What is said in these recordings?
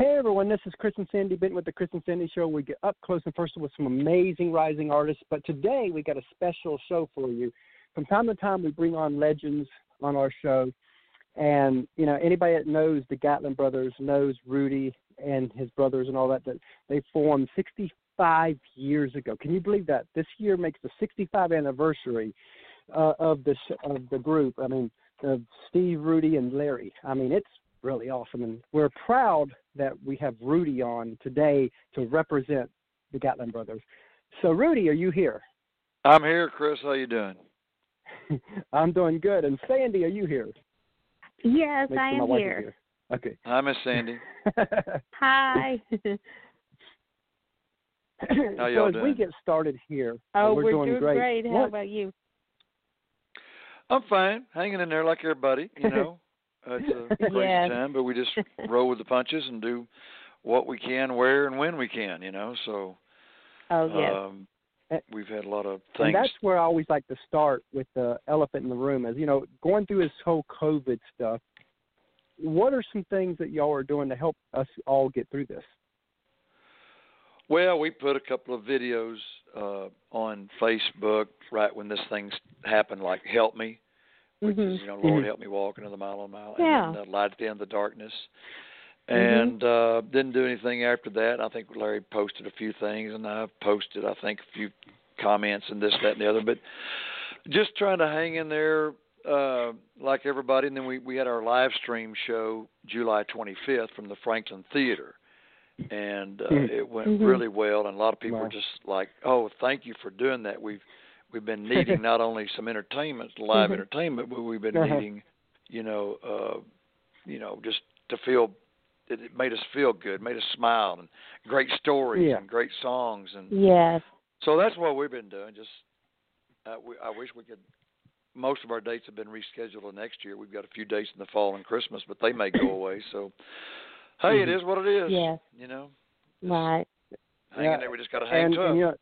Hey everyone, this is Chris and Sandy Benton with the Chris and Sandy Show. We get up close and personal with some amazing rising artists, but today we got a special show for you. From time to time, we bring on legends on our show, and you know anybody that knows the Gatlin brothers knows Rudy and his brothers and all that. That they formed 65 years ago. Can you believe that? This year makes the 65th anniversary uh, of of the group. I mean, of Steve, Rudy, and Larry. I mean, it's really awesome, and we're proud that we have Rudy on today to represent the Gatlin brothers. So, Rudy, are you here? I'm here, Chris. How you doing? I'm doing good. And Sandy, are you here? Yes, Make I sure am my wife is here. here. Okay. Hi, Miss Sandy. Hi. How so y'all as we get started here, oh, we're, doing, great. How What- about you? I'm fine, hanging in there like everybody. You know, it's a crazy Yes. time, but we just roll with the punches and do what we can, where and when we can. You know, so Oh, yes. um, we've had a lot of And that's where I always like to start with the elephant in the room. As you know, going through this whole COVID stuff, what are some things that y'all are doing to help us all get through this? Well, we put a couple of videos uh, on Facebook right when this thing happened, like "Help Me," which Mhm. is you know, Lord Mhm. help me walk another mile on mile, Yeah. and then uh, light at the end of the darkness. Mhm. And uh didn't do anything after that. I think Larry posted a few things, and I posted I think a few comments and this, that, and the other. But just trying to hang in there uh like everybody. And then we we had our live stream show July 25th from the Franklin Theater, and uh, Mhm. it went Mhm. really well. And a lot of people Wow. were just like, "Oh, thank you for doing that." We've we've been needing not only some entertainment, live Mhm. entertainment, but we've been Uh-huh. needing, you know, uh, you know, just to feel. It, it made us feel good, made us smile, and great stories Yeah. and great songs, and Yes. so that's what we've been doing. Just, uh, we, I wish we could. Most of our dates have been rescheduled to next year. We've got a few dates in the fall and Christmas, but they may go away. So, hey, it Mhm. is what it is. Yes. You know, Right. hang Yeah, there. We just got to hang and, tough. and you know,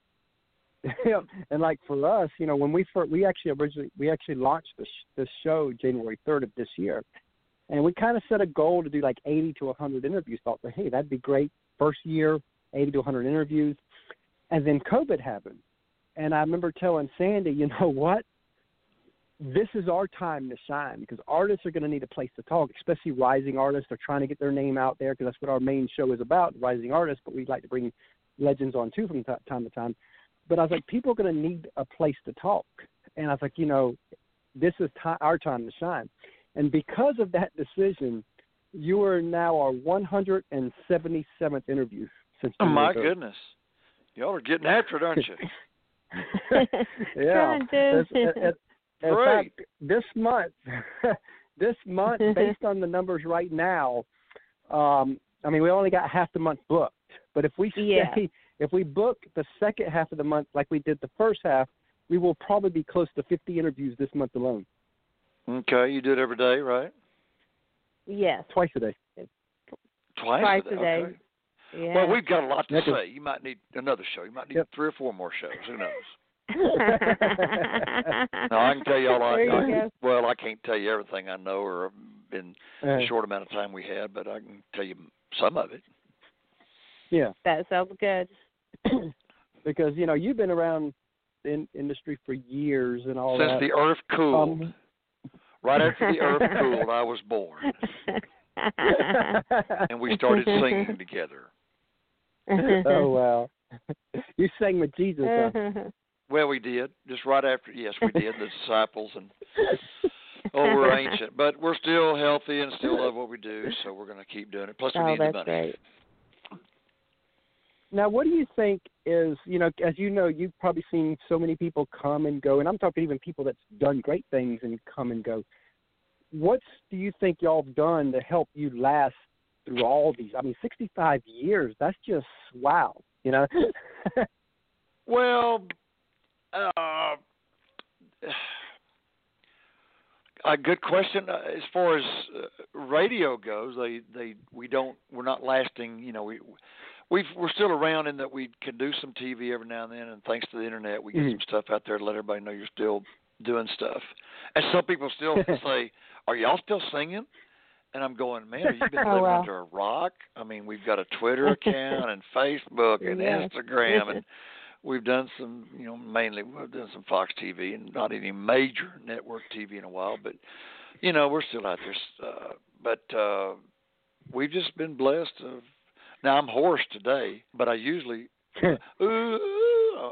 and like for us, you know, when we first, we actually originally we actually launched this this show January third of this year, and we kind of set a goal to do like eighty to hundred interviews. Thought, that, hey, that'd be great. First year, eighty to hundred interviews, and then COVID happened, and I remember telling Sandy, you know what? This is our time to shine because artists are going to need a place to talk, especially rising artists. They're trying to get their name out there because that's what our main show is about, rising artists. But we'd like to bring legends on too from t- time to time. But I was like, people are going to need a place to talk, and I was like, you know, this is ti our time to shine. And because of that decision, you are now our 177th interview since. oh my January goodness, y'all are getting after it, aren't you? yeah. Trying. As- as- as- in fact, this month, this month, based on the numbers right now, um, I mean, we only got half the month booked. But if we stay, Yeah. If we book the second half of the month like we did the first half, we will probably be close to 50 interviews this month alone, Okay, you do it every day, right? yes. twice a day. Twice, Twice a day. a day. Okay. Yeah. Well, we've got a lot to Yeah, 'cause- say. You might need another show. You might need Yep. three or four more shows. Who knows? no, No, I can tell you all I, There you I go. well, I can't tell you everything I know or in Uh, the short amount of time we had, but I can tell you some of it. yeah, That sounds good. because you know you've been around in industry for years and all Since that. the earth cooled, Um, right after the earth cooled, I was born, and we started singing together. oh wow, you sang with Jesus. Huh? Well, we did just right after. Yes, we did. The disciples and oh, we're ancient, but we're still healthy and still love what we do, so we're going to keep doing it. Plus, we oh, need the money. great. Now, what do you think is, you know, as you know, you've probably seen so many people come and go, and I'm talking even people that's done great things and come and go. What do you think y'all have done to help you last through all these? I mean, 65 years, that's just wow, you know? Well, uh, a good question. Uh, as far as uh, radio goes, they they we don't we're not lasting. You know, we we've we're still around in that we can do some TV every now and then, and thanks to the internet, we get Mhm. some stuff out there to let everybody know you're still doing stuff. And some people still say, "Are y'all still singing?" And I'm going, man, have you been Oh, living wow. under a rock? I mean, we've got a Twitter account and Facebook and Yes. Instagram, and we've done some, you know, mainly we've done some Fox TV and not any major network TV in a while, but you know, we're still out there. Uh, but uh, we've just been blessed. Of, now I'm hoarse today, but I usually ooh,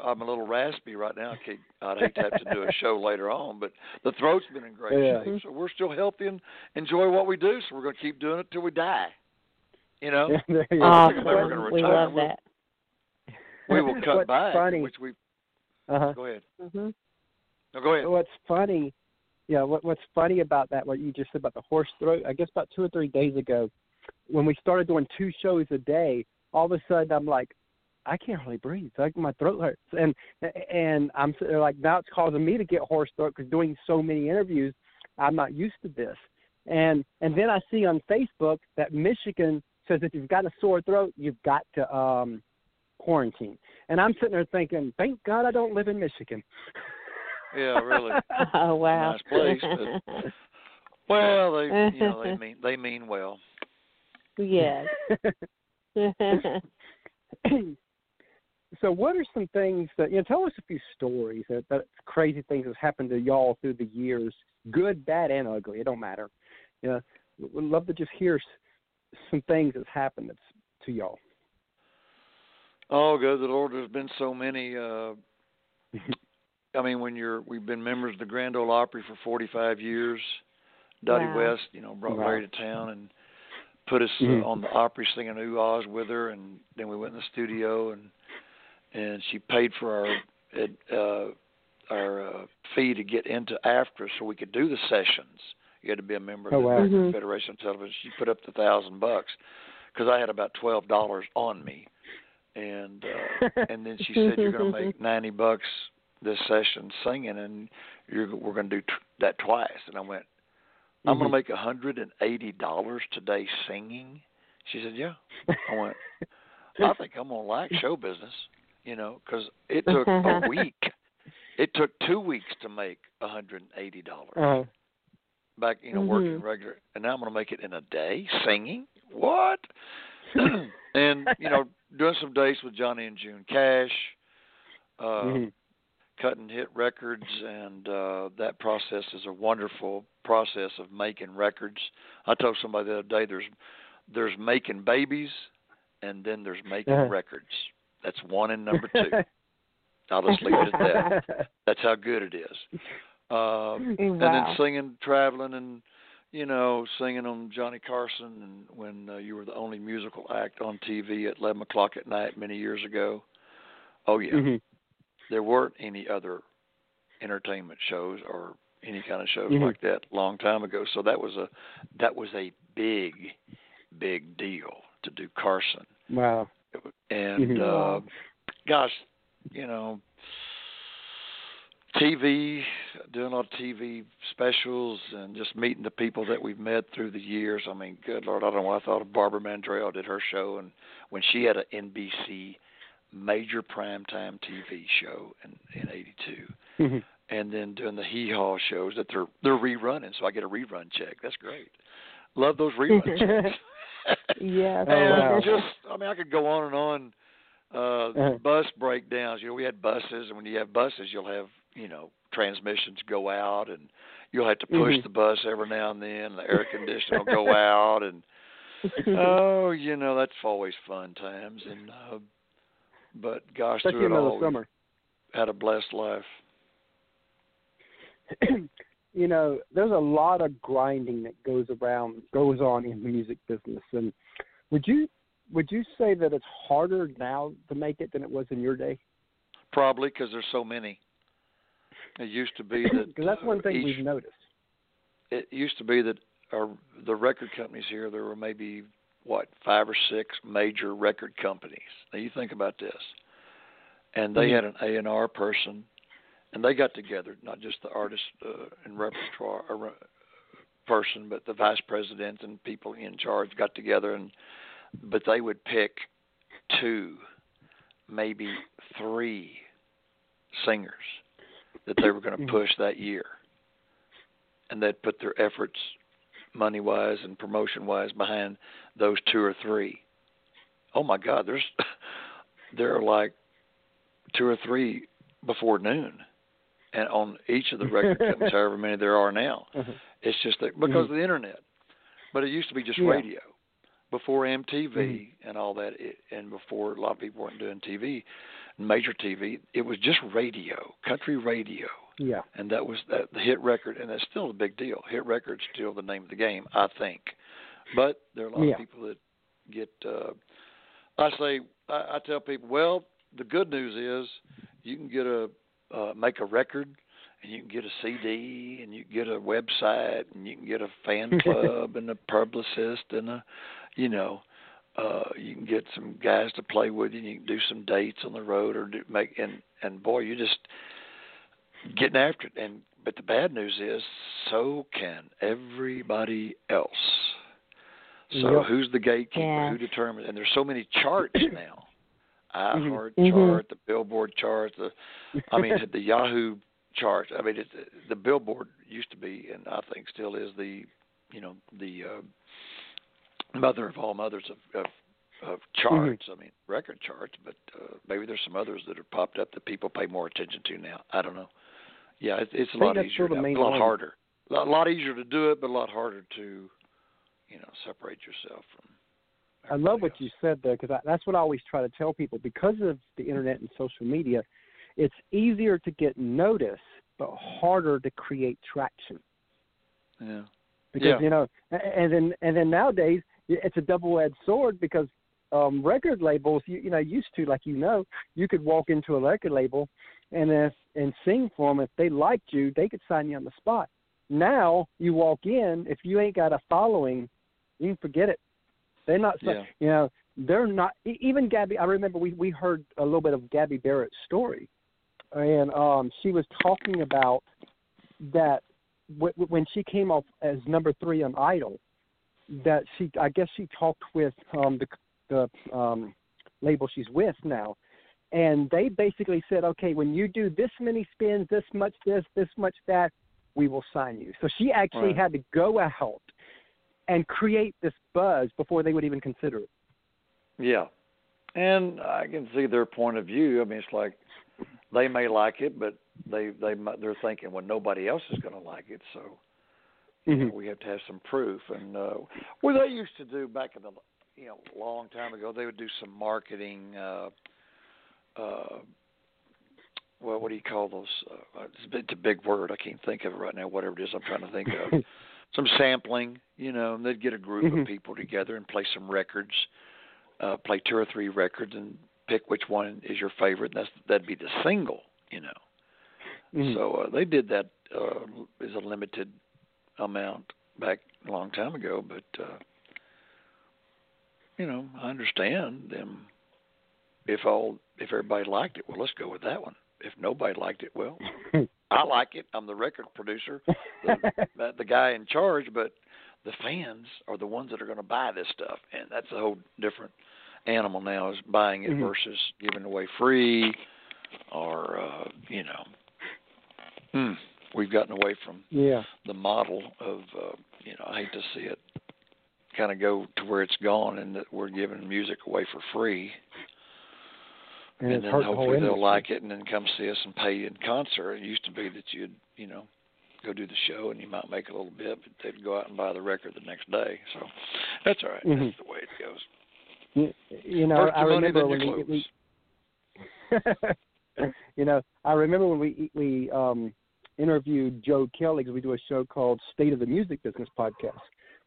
I'm a little raspy right now. I can't, I'd hate to have to do a show later on, but the throat's been in great Yeah. shape, so we're still healthy and enjoy what we do. So we're going to keep doing it till we die. You know, there you I we're gonna Awesome. We retire. love We'll- that. we will cut What's back, funny- which we Uh-huh. go ahead. hmm No, go ahead. What's funny, yeah, what what's funny about that, what you just said about the horse throat, I guess about two or three days ago, when we started doing two shows a day, all of a sudden I'm like, I can't really breathe. Like my throat hurts, and and I'm like now it's causing me to get hoarse throat because doing so many interviews, I'm not used to this. And and then I see on Facebook that Michigan says if you've got a sore throat, you've got to um quarantine. And I'm sitting there thinking, thank God I don't live in Michigan. Yeah, really. Oh wow. Nice place, but- Well, they you know they mean they mean well. Yes. so what are some things that you know tell us a few stories that, that crazy things that's happened to y'all through the years good bad and ugly it don't matter you know we'd love to just hear some things that's happened that's to y'all Oh, good the Lord, there's been so many. uh I mean, when you're, we've been members of the Grand Ole Opry for 45 years. Dottie Wow. West, you know, brought Wow. Larry to town and put us Mhm. uh, on the Opry singing "Ooh Ahs" with her, and then we went in the studio and and she paid for our uh, our uh, fee to get into AFTRA so we could do the sessions. You had to be a member of Oh, the wow. American Mhm. Federation of Television. She put up the thousand bucks because I had about twelve dollars on me, and uh, and then she said you're going to make ninety bucks this session singing, and you're we're going to do t- that twice. And I went, I'm going to make a hundred and eighty dollars today singing. She said, Yeah. I went, I think I'm going to like show business, you know, because it took a week. It took two weeks to make a hundred and eighty dollars uh, back, you know, working Mhm. regular, and now I'm going to make it in a day singing. What? and you know, doing some dates with Johnny and June Cash, uh, mhm. cutting hit records, and uh, that process is a wonderful process of making records. I told somebody the other day, there's there's making babies, and then there's making Uh-huh. records. That's one and number two. I'll just leave it at that. That's how good it is. Um, and then Wow. singing, traveling, and you know, singing on Johnny Carson, and when uh, you were the only musical act on TV at eleven o'clock at night many years ago. Oh yeah, Mhm. There weren't any other entertainment shows or any kind of shows Mhm. like that long time ago. So that was a that was a big, big deal to do Carson wow and Mhm. uh gosh you know tv doing a lot of tv specials and just meeting the people that we've met through the years i mean good lord i don't know what i thought of barbara mandrell did her show and when she had an nbc major primetime tv show in in 82 Mhm. and then doing the hee haw shows that they're they're rerunning so i get a rerun check that's great love those rerun checks yes. Oh, and wow. just I mean I could go on and on. Uh Uh-huh. bus breakdowns. You know, we had buses and when you have buses you'll have, you know, transmissions go out and you'll have to push Mhm. the bus every now and then, the air conditioner will go out and oh, you know, that's always fun times and uh but gosh especially through it all summer had a blessed life. you know, there's a lot of grinding that goes around goes on in the music business and would you would you say that it's harder now to make it than it was in your day? Probably because there's so many. It used to be that Because that's one uh, thing each we've noticed. it used to be that our the record companies here there were maybe what five or six major record companies. Now you think about this, and they Mhm. had an A and R person, and they got together not just the artist uh, and repertoire uh, person, but the vice president and people in charge got together and but they would pick two, maybe three singers that they were going to Mhm. push that year, and they'd put their efforts money wise and promotion wise behind those two or three. Oh my God, there's there are like two or three before noon, and on each of the record companies, however many there are now. Uh-huh. It's just that because Mhm. of the internet. But it used to be just Yeah. radio before MTV Mhm. and all that, it, and before a lot of people weren't doing TV, major TV. It was just radio, country radio, Yeah. and that was that, the hit record, and that's still a big deal. Hit record's still the name of the game, I think. But there are a lot Yeah. of people that get. uh I say, I, I tell people, well, the good news is you can get a uh, make a record and you can get a CD and you can get a website and you can get a fan club and a publicist and a you know uh you can get some guys to play with you and you can do some dates on the road or do make and and boy you just getting after it and but the bad news is so can everybody else so Yep. who's the gatekeeper Yeah. who determines and there's so many charts now iHeart Mhm. chart, the Billboard chart, the I mean the Yahoo chart. I mean it, the Billboard used to be, and I think still is the you know the uh, mother of all mothers of of, of charts. I mean record charts, but uh, maybe there's some others that have popped up that people pay more attention to now. I don't know. Yeah, it's, it's a lot easier still the now, a lot harder, a lot, lot easier to do it, but a lot harder to you know separate yourself from. I love what you said there because that's what I always try to tell people. Because of the internet and social media, it's easier to get notice, but harder to create traction. Yeah. Because Yeah. you know, and then and then nowadays it's a double-edged sword because um record labels, you, you know, used to like you know, you could walk into a record label and if and sing for them. If they liked you, they could sign you on the spot. Now you walk in, if you ain't got a following, you can forget it. They're not, Yeah. you know, they're not. Even Gabby, I remember we we heard a little bit of Gabby Barrett's story, and um she was talking about that w- w- when she came off as number three on Idol, that she I guess she talked with um the the um label she's with now, and they basically said, okay, when you do this many spins, this much this, this much that, we will sign you. So she actually Right. had to go out and create this buzz before they would even consider it. Yeah, and I can see their point of view. I mean, it's like they may like it, but they they they're thinking, well, nobody else is going to like it, so you know, we have to have some proof. And uh, well, they used to do back in the you know long time ago, they would do some marketing. uh uh well, what do you call those? Uh, it's, a bit, it's a big word. I can't think of it right now. Whatever it is, I'm trying to think of. some sampling, you know, and they'd get a group Mhm. of people together and play some records, uh, play two or three records, and pick which one is your favorite. And that's that'd be the single, you know. Mhm. So uh, they did that uh, as a limited amount back a long time ago, but uh, you know, I understand them. If all if everybody liked it, well, let's go with that one. If nobody liked it, well, I like it. I'm the record producer, the, the- guy in charge, but the fans are the ones that are going to buy this stuff, and that's a whole different animal now. Is buying it Mhm. versus giving away free, or uh, you know, hmm, we've gotten away from yeah. the model of uh, you know I hate to see it kind of go to where it's gone, and that we're giving music away for free And, and it's then hopefully they'll like it and then come see us and pay in concert. It used to be that you'd, you know, go do the show and you might make a little bit, but they'd go out and buy the record the next day. So that's all right. Mhm. That's the way it goes. You, you know, First I remember when we, we you know, I remember when we we um interviewed Joe Kelly because we do a show called State of the Music Business podcast.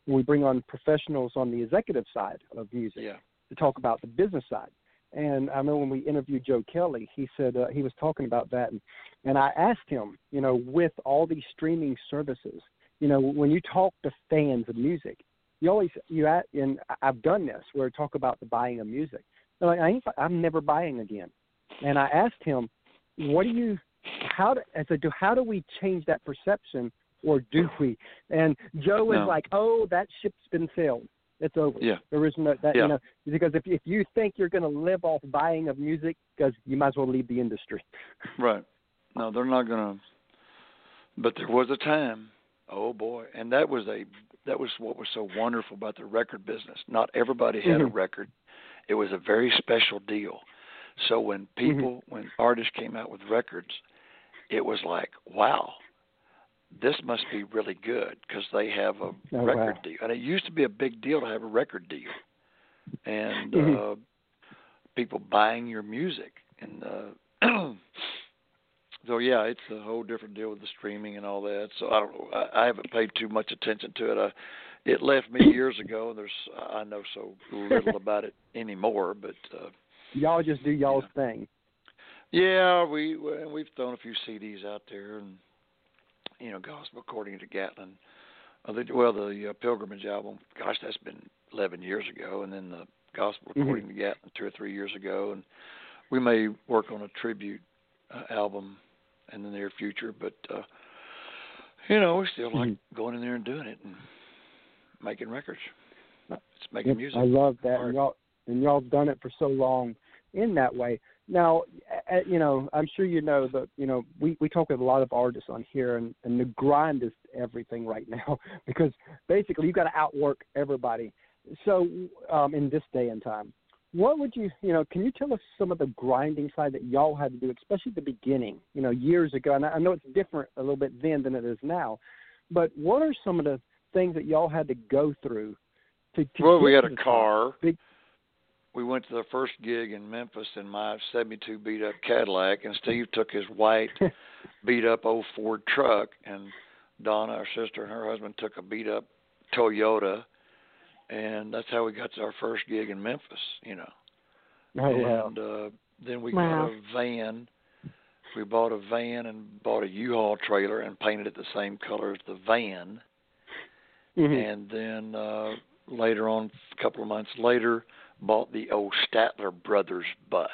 We bring on professionals on the executive side of music Yeah. to talk about the business side. And I remember when we interviewed Joe Kelly, he said uh, he was talking about that, and, and I asked him, you know, with all these streaming services, you know, when you talk to fans of music, you always you at and I've done this where I talk about the buying of music. They're like I ain't, I'm never buying again, and I asked him, what do you, how do I said, do how do we change that perception, or do we? And Joe was No. like, oh, that ship's been sailed. It's over. Yeah. There is no that Yeah. you know because if if you think you're going to live off buying of music, because you might as well leave the industry. Right. No, they're not gonna. But there was a time. Oh boy, and that was a that was what was so wonderful about the record business. Not everybody had Mhm. a record. It was a very special deal. So when people, when artists came out with records, it was like, wow, this must be really good because they have a Oh, record wow. deal. And it used to be a big deal to have a record deal, and Mhm. uh, people buying your music. And uh, so yeah, it's a whole different deal with the streaming and all that. So I don't know. I, I haven't paid too much attention to it. I, it left me years ago, and there's I know so little about it anymore. But uh, Y'all just do y'all's thing. yeah, we we- we've thrown a few CDs out there, and you know, gospel according to Gatlin. Uh, the, well, the uh, Pilgrimage album, gosh, that's been 11 years ago, and then the gospel Mhm. according to Gatlin two or three years ago, and we may work on a tribute uh, album in the near future, but uh, you know, we still like Mhm. going in there and doing it and making records. It's making Yep, music. I love that, Art. and y'all and y'all done it for so long in that way. Now, you know, I'm sure you know that you know we we talk with a lot of artists on here, and and the grind is everything right now because basically you've got to outwork everybody. So, um, in this day and time, what would you you know? Can you tell us some of the grinding side that y'all had to do, especially at the beginning? You know, years ago, and I I know it's different a little bit then than it is now, but what are some of the things that y'all had to go through to, to Well, get we had a car. Big- We went to the first gig in Memphis in my '72 beat up Cadillac, and Steve took his white beat up old Ford truck, and Donna, our sister, and her husband took a beat up Toyota, and that's how we got to our first gig in Memphis. You know, Oh wow. and uh, then we Wow. got a van. We bought a van and bought a U-Haul trailer and painted it the same color as the van Mhm. and then uh later on a couple of months later bought the old Statler Brothers bus,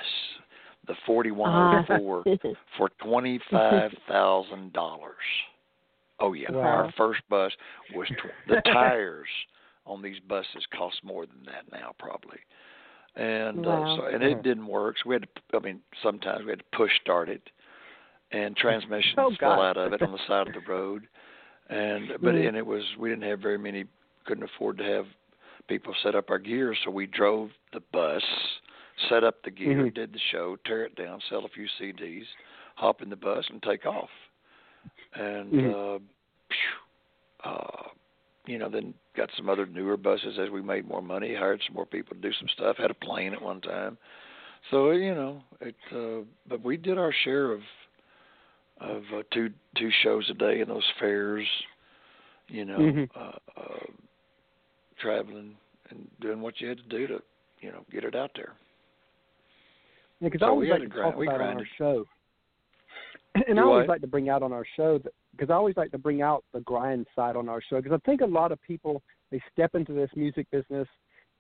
the Ah. 4104 for $25,000. Oh yeah, Wow. our first bus was tw- the tires on these buses cost more than that now probably. And Wow. uh, so and it didn't work. So we had to I mean sometimes we had to push start it and transmissions Oh, fell out of it on the side of the road. And but Mhm. and it was we didn't have very many couldn't afford to have people set up our gear, so we drove the bus, set up the gear, Mhm. did the show, tear it down, sell a few CDs, hop in the bus and take off. And Mhm. uh, uh you know, then got some other newer buses as we made more money, hired some more people to do some stuff, had a plane at one time. So, you know, it uh but we did our share of of uh, two two shows a day in those fairs, you know, Mhm. uh, uh traveling and doing what you had to do to, you know, get it out there. Yeah, because So I we always had like to grind- talk we about on our show. And Do I always like to bring out on our show because I always like to bring out the grind side on our show because I think a lot of people they step into this music business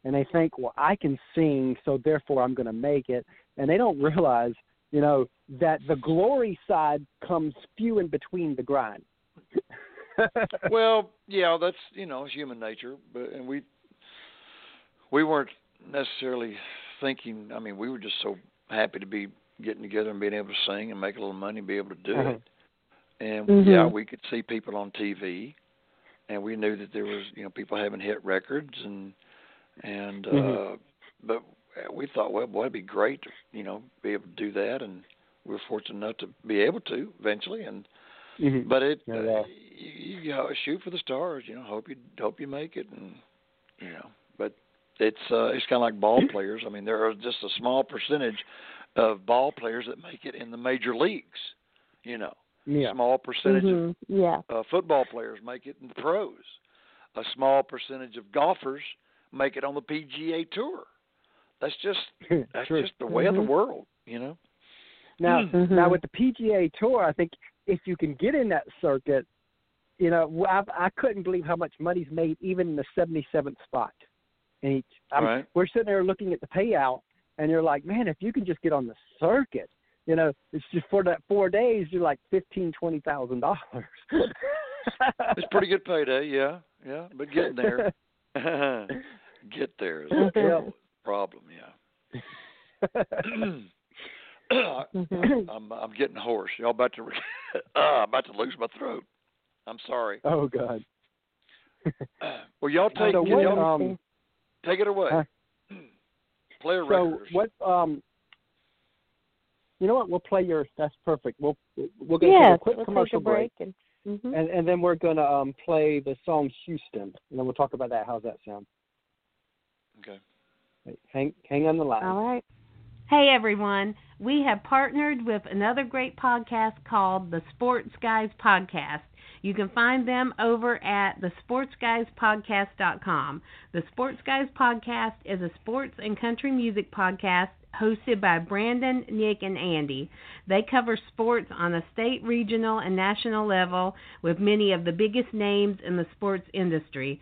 and they think, well, I can sing, so therefore I'm going to make it, and they don't realize, you know, that the glory side comes few in between the grind. well, yeah, that's you know, human nature, but and we we weren't necessarily thinking. I mean, we were just so happy to be getting together and being able to sing and make a little money and be able to do Uh-huh. it. And Mhm. yeah, we could see people on TV, and we knew that there was you know people having hit records and and uh Mhm. but we thought, well, boy, it'd be great to you know be able to do that, and we were fortunate enough to be able to eventually, and Mhm. but it, uh. You, you know, shoot for the stars. You know, hope you hope you make it, and you know, but it's uh, it's kind of like ball players. I mean, there are just a small percentage of ball players that make it in the major leagues. You know, yeah. small percentage of Mhm. Yeah. uh, football players make it in the pros. A small percentage of golfers make it on the PGA Tour. That's just that's True. just the way of the Mhm. world. You know. Now, Mhm. now with the PGA Tour, I think if you can get in that circuit, you know, I, I couldn't believe how much money's made even in the 77th spot. And each, I'm, Right. we're sitting there looking at the payout, and you're like, man, if you can just get on the circuit, you know, it's just for that four days, you're like fifteen, twenty thousand dollars. It's pretty good payday, yeah, yeah. But getting there, get there is the Mhm. problem. Yeah. I'm I'm getting hoarse. Y'all about to uh, about to lose my throat. I'm sorry. oh God. well, y'all take so can what, y'all um, take it away. Huh? Play a so record. what? Um, you know what? We'll play your. That's perfect. We'll we're gonna yes, take a quick we'll commercial take a break. And, hmm and and then we're gonna um play the song Houston, and then we'll talk about that. How's that sound? Okay. Wait, hang hang on the line. All right. Hey everyone, we have partnered with another great podcast called the Sports Guys Podcast. You can find them over at thesportsguyspodcast.com. The Sports Guys Podcast is a sports and country music podcast hosted by Brandon, Nick, and Andy. They cover sports on a state, regional, and national level with many of the biggest names in the sports industry.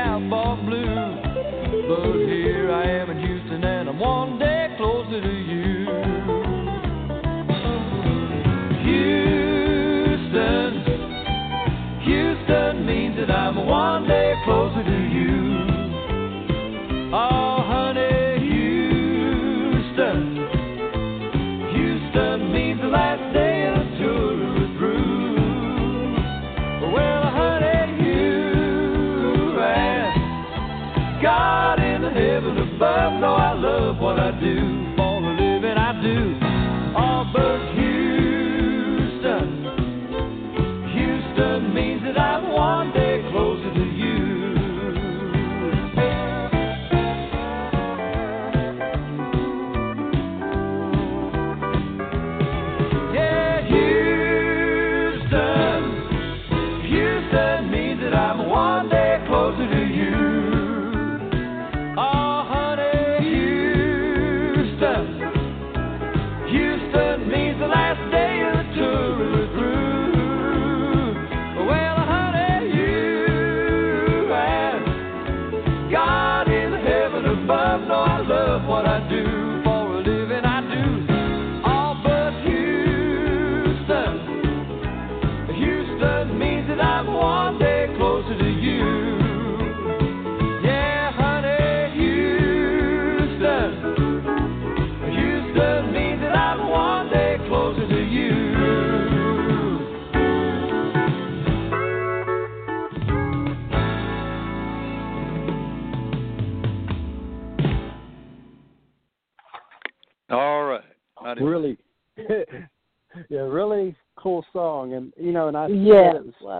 Cowboy blue. But here I am in Houston and I'm one day closer to you.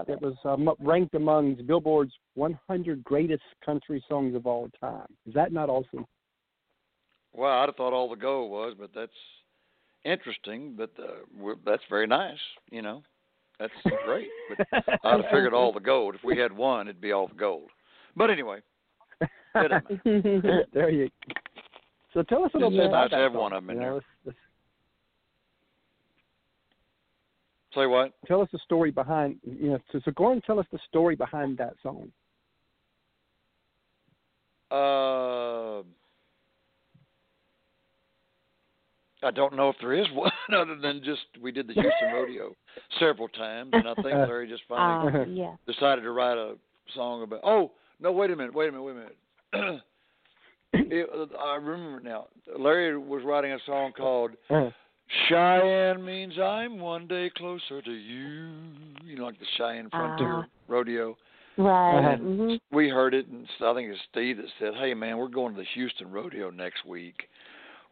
It was, um, ranked among Billboard's 100 greatest country songs of all time. Is that not awesome? Well, I'd have thought all the gold was, but that's interesting. But uh, we're, that's very nice. You know, that's great. But I'd have figured all the gold. If we had one, it'd be all the gold. But anyway, it doesn't matter. there you. So tell us a little It's bit nice about to that have song. one of 'em in You there. know, let's- Say what? Tell us the story behind you know. So, so go ahead and tell us the story behind that song. Uh, I don't know if there is one other than just we did the Houston Rodeo several times, and I think uh-huh. Larry just finally uh, yeah. decided to write a song about. Oh no! Wait a minute! Wait a minute! Wait a minute! it, I remember now. Larry was writing a song called uh-huh. "Cheyenne Means I'm One Day Closer to You." You know, like the Cheyenne Frontier Ah. Rodeo. Right. Uh-huh. hmm We heard it, and I think it's Steve that said, "Hey man, we're going to the Houston Rodeo next week.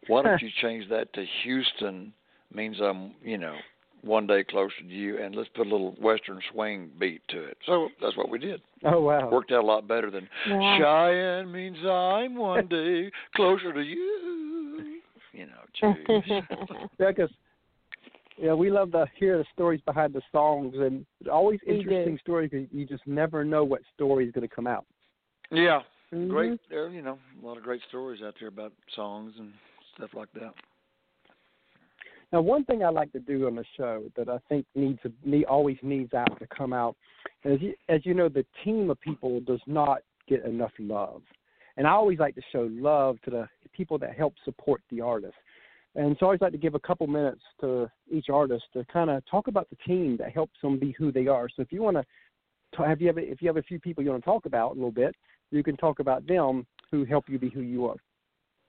Why don't you change that to Houston means I'm, you know, one day closer to you, and let's put a little Western swing beat to it." So that's what we did. oh wow. Worked out a lot better than Yeah. Cheyenne means I'm one day closer to you. You know, jeez. Yeah, 'cause yeah, we love to hear the stories behind the songs, and always We do. interesting stories. 'cause you just never know what story is going to come out. yeah, Mhm. great. There, you know, a lot of great stories out there about songs and stuff like that. Now, one thing I like to do on the show that I think needs to need, always needs out to come out, as you, as you know, the team of people does not get enough love, and I always like to show love to the people that help support the artist. And so I always like to give a couple minutes to each artist to kind of talk about the team that helps them be who they are. So if you want to have you have if you have a few people you want to talk about a little bit, you can talk about them who help you be who you are.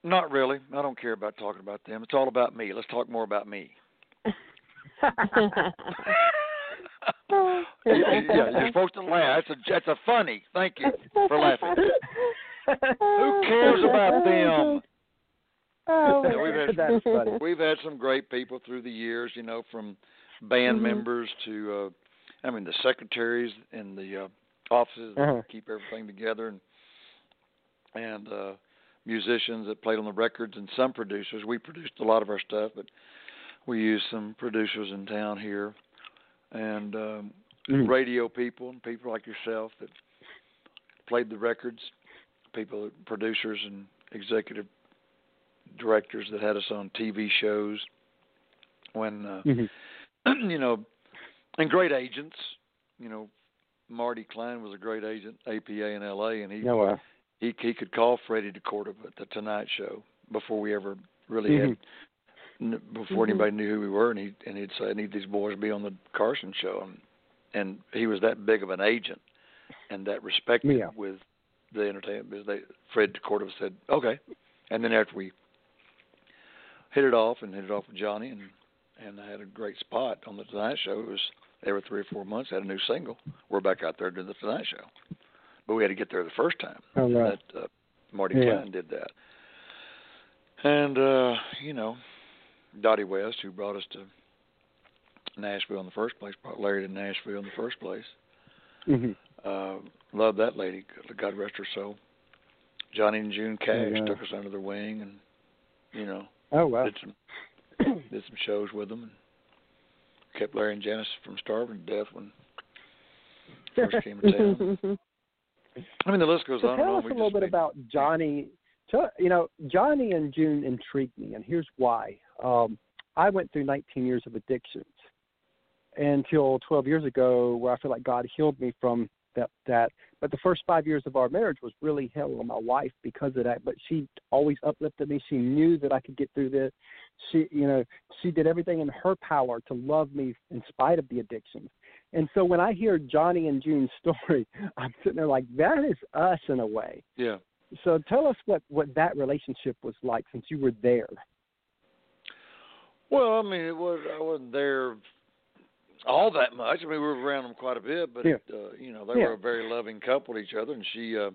Not really. I don't care about talking about them. It's all about me. Let's talk more about me. yeah, you're supposed to laugh. That's a that's a funny. Thank you for laughing. Who cares about them? Oh, we've had That's funny. we've had some great people through the years. You know, from band Mhm. members to uh, I mean the secretaries in the uh, offices that Uh-huh. keep everything together, and and uh, musicians that played on the records, and some producers. We produced a lot of our stuff, but we used some producers in town here, and um, Mm. radio people and people like yourself that played the records, people, producers and executive directors that had us on TV shows when uh, Mhm. you know, and great agents. You know, Marty Klein was a great agent, APA in L.A., and he No, uh, he he could call Freddie DeCordova at the Tonight Show before we ever really had n- before Mhm. anybody knew who we were, and he and he'd say, "I need these boys to be on the Carson show," and and he was that big of an agent and that respected Yeah. with the entertainment business. they Fred DeCordova said, "Okay," and then after we hit it off and hit it off with Johnny and and I had a great spot on the Tonight Show. It was every three or four months had a new single. We're back out there doing the Tonight Show, but we had to get there the first time. Oh, right. That uh, Marty Yeah. Klein did that, and uh, you know, Dottie West, who brought us to Nashville in the first place, brought Larry to Nashville in the first place. Mhm. Uh, love that lady. God rest her soul. Johnny and June Cash yeah. took us under their wing, and you know, Oh wow. did some did some shows with them, and kept Larry and Janice from starving to death when first came to town. I mean, the list goes So on and tell on. us a little bit made- about Johnny. So, you know, Johnny and June intrigued me, and here's why. Um, I went through 19 years of addictions until 12 years ago, where I feel like God healed me from that. That, but the first five years of our marriage was really hell on my wife because of that. But she always uplifted me. She knew that I could get through this. She, you know, she did everything in her power to love me in spite of the addictions. And so when I hear Johnny and June's story, I'm sitting there like, that is us in a way. Yeah. So tell us what what that relationship was like since you were there. Well, I mean, it was I wasn't there all that much. I mean, we were around them quite a bit, but Yeah. uh, you know, they Yeah. were a very loving couple to each other, and she uh,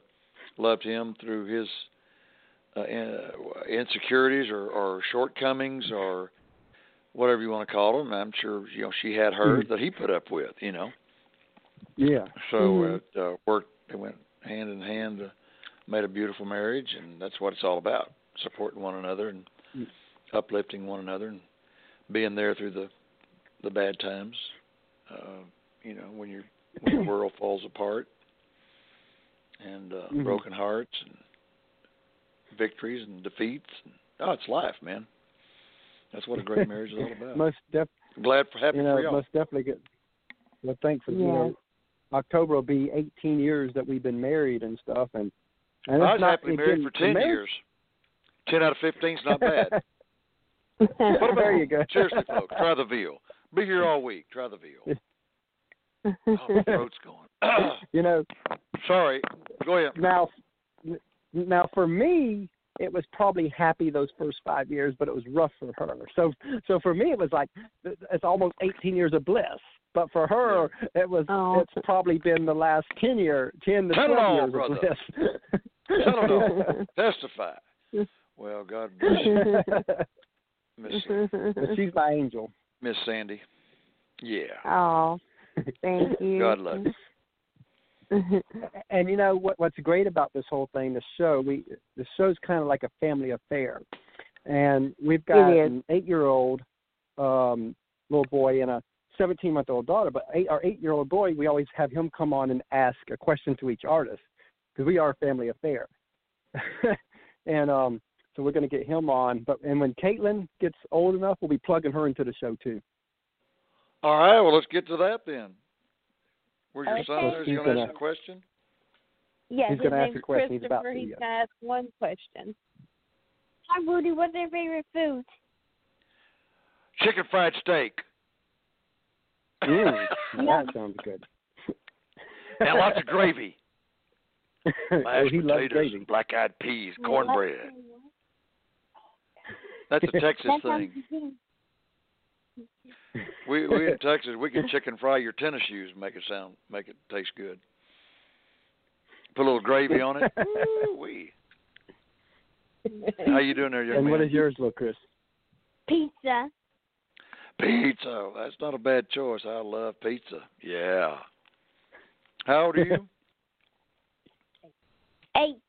loved him through his uh, insecurities or, or shortcomings or whatever you want to call them. I'm sure you know she had hers Mhm. that he put up with. You know, Yeah. so Mhm. it uh, worked. It went hand in hand, uh, made a beautiful marriage, and that's what it's all about: supporting one another and Mm. uplifting one another, and being there through the the bad times. Uh, you know, when your when the world falls apart, and uh, Mhm. broken hearts, and victories and defeats. And, oh, it's life, man. That's what a great marriage is all about. Most def Glad for happy you for y'all. most definitely good. Well thankful you know October will be eighteen years that we've been married and stuff and and I was not, happily married for ten marriage- years. Ten out of fifteen is not bad. there you go. Seriously, folks, try the veal. Be here all week. Try the veal. Oh, my throat's going. you know, Sorry. Go ahead. now now for me it was probably happy those first five years but it was rough for her so so for me it was like it's almost 18 years of bliss but for her it was Oh. it's probably been the last 10 year 10 to Tell 12 it all, years brother. of bliss Tell it all. Testify. Well, God bless you, but she's my angel Miss Sandy. Yeah. oh, thank you. God love you. and you know what what's great about this whole thing the show we the show's kind of like a family affair and we've got an eight year old um little boy and a seventeen month old daughter but eight our eight year old boy we always have him come on and ask a question to each artist because we are a family affair and um so we're going to get him on but and when caitlin gets old enough we'll be plugging her into the show too All right. Well, let's get to that then. Where's your son? Okay. There? Is he He's going to ask a question? Yes, He's his gonna ask name's a question. He's about Christopher. to, He's gonna ask one question. Hi, Rudy. What's your favorite food? Chicken fried steak. mm, that sounds good and lots of gravy. oh, Mashed he loves potatoes, gravy black eyed peas, cornbread. That's a Texas thing. We we in Texas we can chicken fry your tennis shoes and make it sound make it taste good. Put a little gravy on it. Ooh wee. How you doing there, young and man? what is yours, little Chris? Pizza. Pizza. Oh, that's not a bad choice. I love pizza. Yeah. How old are you? Eight.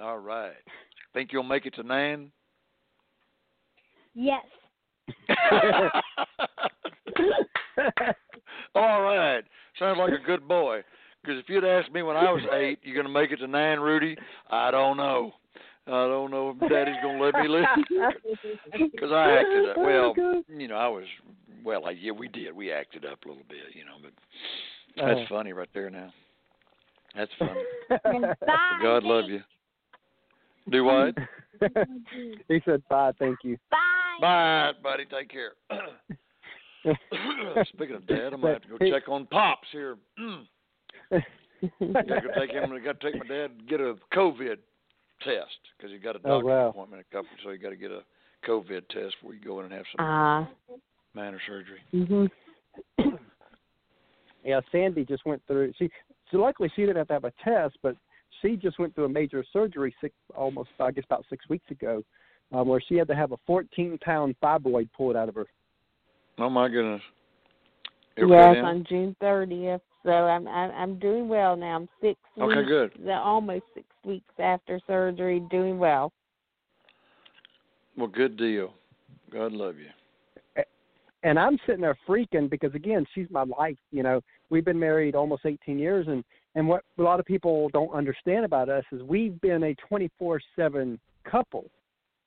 All right. Think you'll make it to nine? Yes. All right. Sounds like a good boy. Because if you'd asked me when I was eight, you're going to make it to nine, Rudy, I don't know. I don't know if Daddy's going to let me live. Because I acted up. Well, you know, I was, well, I, yeah, we did. We acted up a little bit, you know, but that's Oh. funny right there now. That's funny. Bye. God love you. Do what? he said bye, thank you. Bye. Bye, buddy. Take care. Speaking of dad, I'm gonna have to go check on pops here. Mm. Gotta take him. I got to take my dad to get a COVID test because he got a Oh, doctor's wow. appointment. A couple, so you got to get a COVID test before you go in and have some Ah. minor surgery. mhm. yeah, Sandy just went through. She, so luckily she didn't have to have a test, but she just went through a major surgery six, almost I guess about six weeks ago, um, where she had to have a 14 pound fibroid pulled out of her. Oh my goodness. You okay Yes, now? on June thirtieth. So I'm I'm I'm doing well now. I'm six Okay, weeks good. almost six weeks after surgery, doing well. Well, good deal. God love you. and I'm sitting there freaking because again, she's my life. You know, we've been married almost 18 years, and and what a lot of people don't understand about us is we've been a 24/7 couple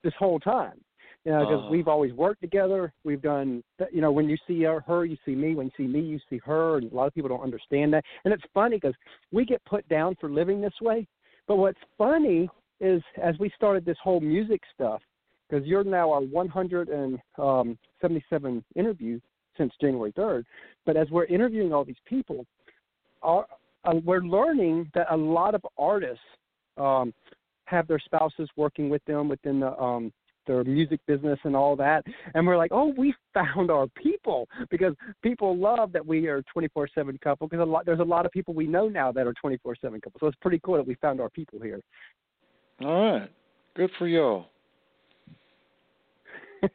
this whole time. You know, because Uh-huh. we've always worked together. We've done, you know, when you see her, her, you see me. When you see me, you see her. And a lot of people don't understand that. And it's funny because we get put down for living this way. But what's funny is as we started this whole music stuff, because you're now our 177 interview since January 3rd. But as we're interviewing all these people, our, uh, we're learning that a lot of artists um, have their spouses working with them within the um, their music business and all that, and we're like, oh, we found our people because people love that we are 24/7 couple because a lot there's a lot of people we know now that are 24/7 couple. So it's pretty cool that we found our people here. All right. Good for y'all.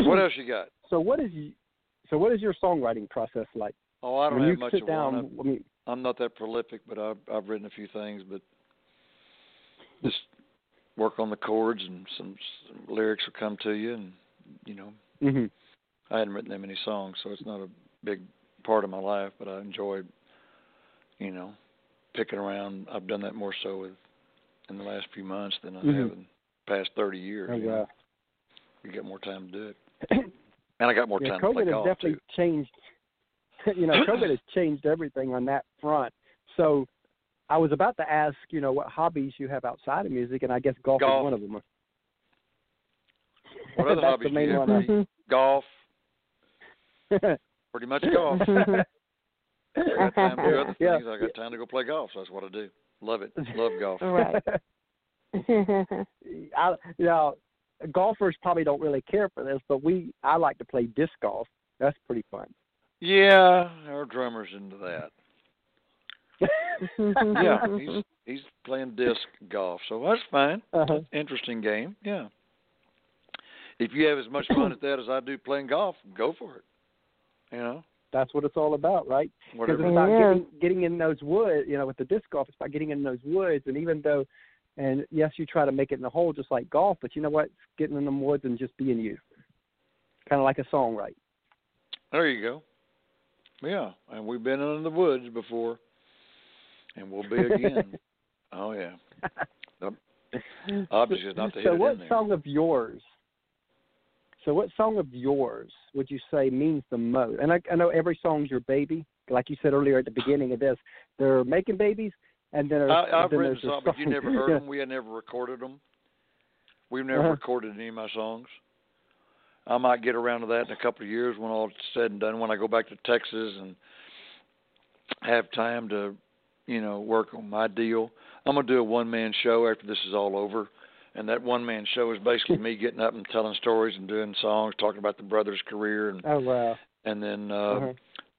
What else you got? so what is so what is your songwriting process like? Oh, I don't when have you much sit of down, one. I mean, I'm not that prolific, but I've I've written a few things, but just work on the chords and some, some lyrics will come to you, and you know hmm I hadn't written that many songs, so it's not a big part of my life, but I enjoy, you know, picking around. I've done that more so with in the last few months than I Mhm. have in the past thirty years. Oh, you know. wow. You get more time to do it, and I got more yeah, time to COVID play has golf definitely too. changed. you know, COVID has changed everything on that front. So, I was about to ask, you know, what hobbies you have outside of music, and I guess golf, Golf. is one of them. What other That's hobbies the main do you have? one. Mhm. Golf, pretty much golf. I got time to do other Yeah. things. I got time to go play golf. So that's what I do. Love it. Love golf. Right. I, you know, golfers probably don't really care for this, but we I like to play disc golf. That's pretty fun. Yeah, our drummer's into that. Yeah, he's he's playing disc golf, so that's fine. uh-huh. Interesting game. Yeah. If you have as much fun at that as I do playing golf, go for it. You know, That's what it's all about, right? Because it's about It getting, getting in those woods. You know, with the disc golf, it's about getting in those woods. And even though, and yes, you try to make it in the hole just like golf, but you know what? It's getting in the woods and just being you. Kind of like a song, right? There you go. Yeah, and we've been in the woods before, and we'll be again. oh yeah. Obviously, it's not to hit so what song of yours so what song of yours would you say means the most and I, I know every song's your baby like you said earlier at the beginning of this they're making babies and then there's, I, I've then written songs, but you never heard them. We had never recorded them. We've never Uh-huh. recorded any of my songs. I might get around to that in a couple of years when all said and done. When I go back to Texas and have time to, you know, work on my deal. I'm gonna do a one man show after this is all over, and that one man show is basically me getting up and telling stories and doing songs, talking about the brother's career, and oh wow and then uh, uh-huh.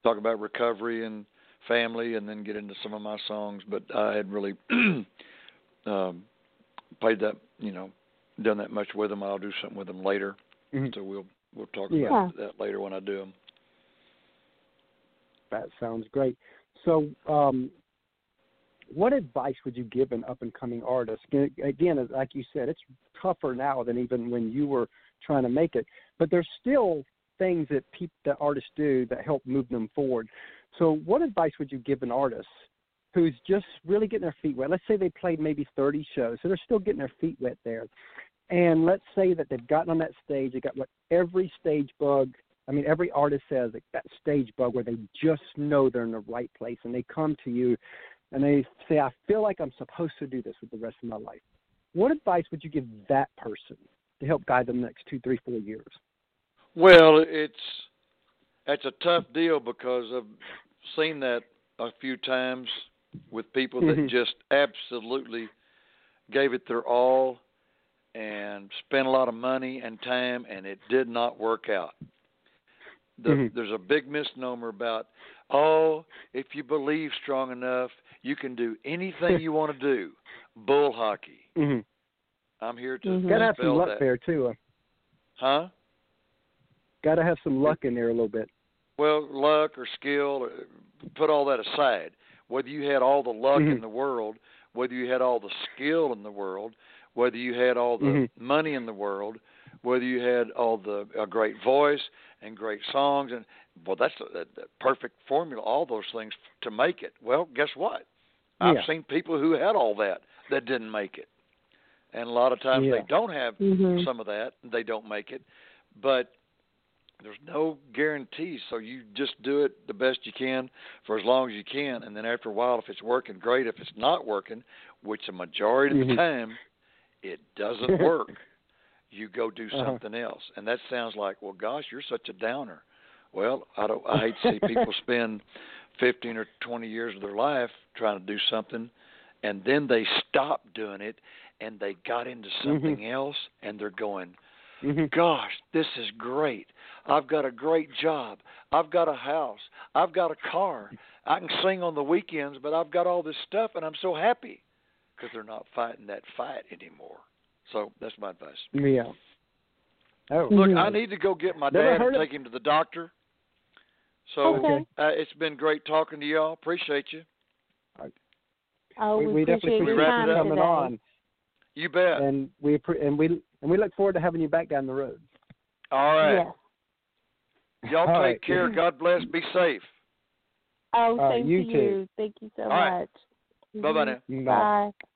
talk about recovery and family, and then get into some of my songs. But I had really um, played that, you know, done that much with them. I'll do something with them later, Mhm. so we'll we'll talk Yeah. about that later when I do them. that sounds great so um what advice would you give an up and coming artist Again- again like you said it's tougher now than even when you were trying to make it but there's still things that people that artists do that help move them forward so what advice would you give an artist who's just really getting their feet wet let's say they played maybe 30 shows so they're still getting their feet wet there and let's say that they've gotten on that stage they got what every stage bug I mean, every artist says like, that stage bug where they just know they're in the right place, and they come to you, and they say, "I feel like I'm supposed to do this with the rest of my life." What advice would you give that person to help guide them the next two, three, four years? Well, it's it's a tough deal because I've seen that a few times with people that Mhm. just absolutely gave it their all and spent a lot of money and time and it did not work out. The, Mhm. There's a big misnomer about, oh, if you believe strong enough, you can do anything you want to do. Bull hockey. Mm-hmm. I'm here to Mhm. Got to have some dispel luck that. there too. Uh, Huh? Got to have some luck in there a little bit. Well, luck or skill, or put all that aside. Whether you had all the luck in Mhm. the world, whether you had all the skill in the world, whether you had all the Mhm. money in the world, whether you had all the a great voice and great songs, and well, that's the, the, perfect formula. All those things to make it. Well, guess what? I've seen people who had all that that didn't make it, and a lot of times Yeah. they don't have Mhm. some of that they don't make it but there's no guarantees so you just do it the best you can for as long as you can and then after a while if it's working great if it's not working which a majority of the Mhm. time it doesn't work. You go do Uh-huh. something else. And that sounds like well gosh you're such a downer. Well i don't i hate to see people spend 15 or 20 years of their life trying to do something and then they stop doing it and they got into something else and they're going hmm gosh this is great. I've got a great job. I've got a house. I've got a car. I can sing on the weekends but i've got all this stuff and i'm so happy because they're not fighting that fight anymore so that's my advice Yeah. Oh. look i mm-hmm. need to go get my Never dad heard and of- take him to the doctor so Okay. uh, it's been great talking to y'all appreciate you Oh, we, we, we definitely appreciate We your appreciate wrap time it you coming today. on, you bet and we and we and we look forward to having you back down the road. all right Yes. y'all All take right. care mm-hmm. god bless be safe Oh, right, same you to too. you. Thank you so All right. much. Mm-hmm. bye bye now Bye. Bye.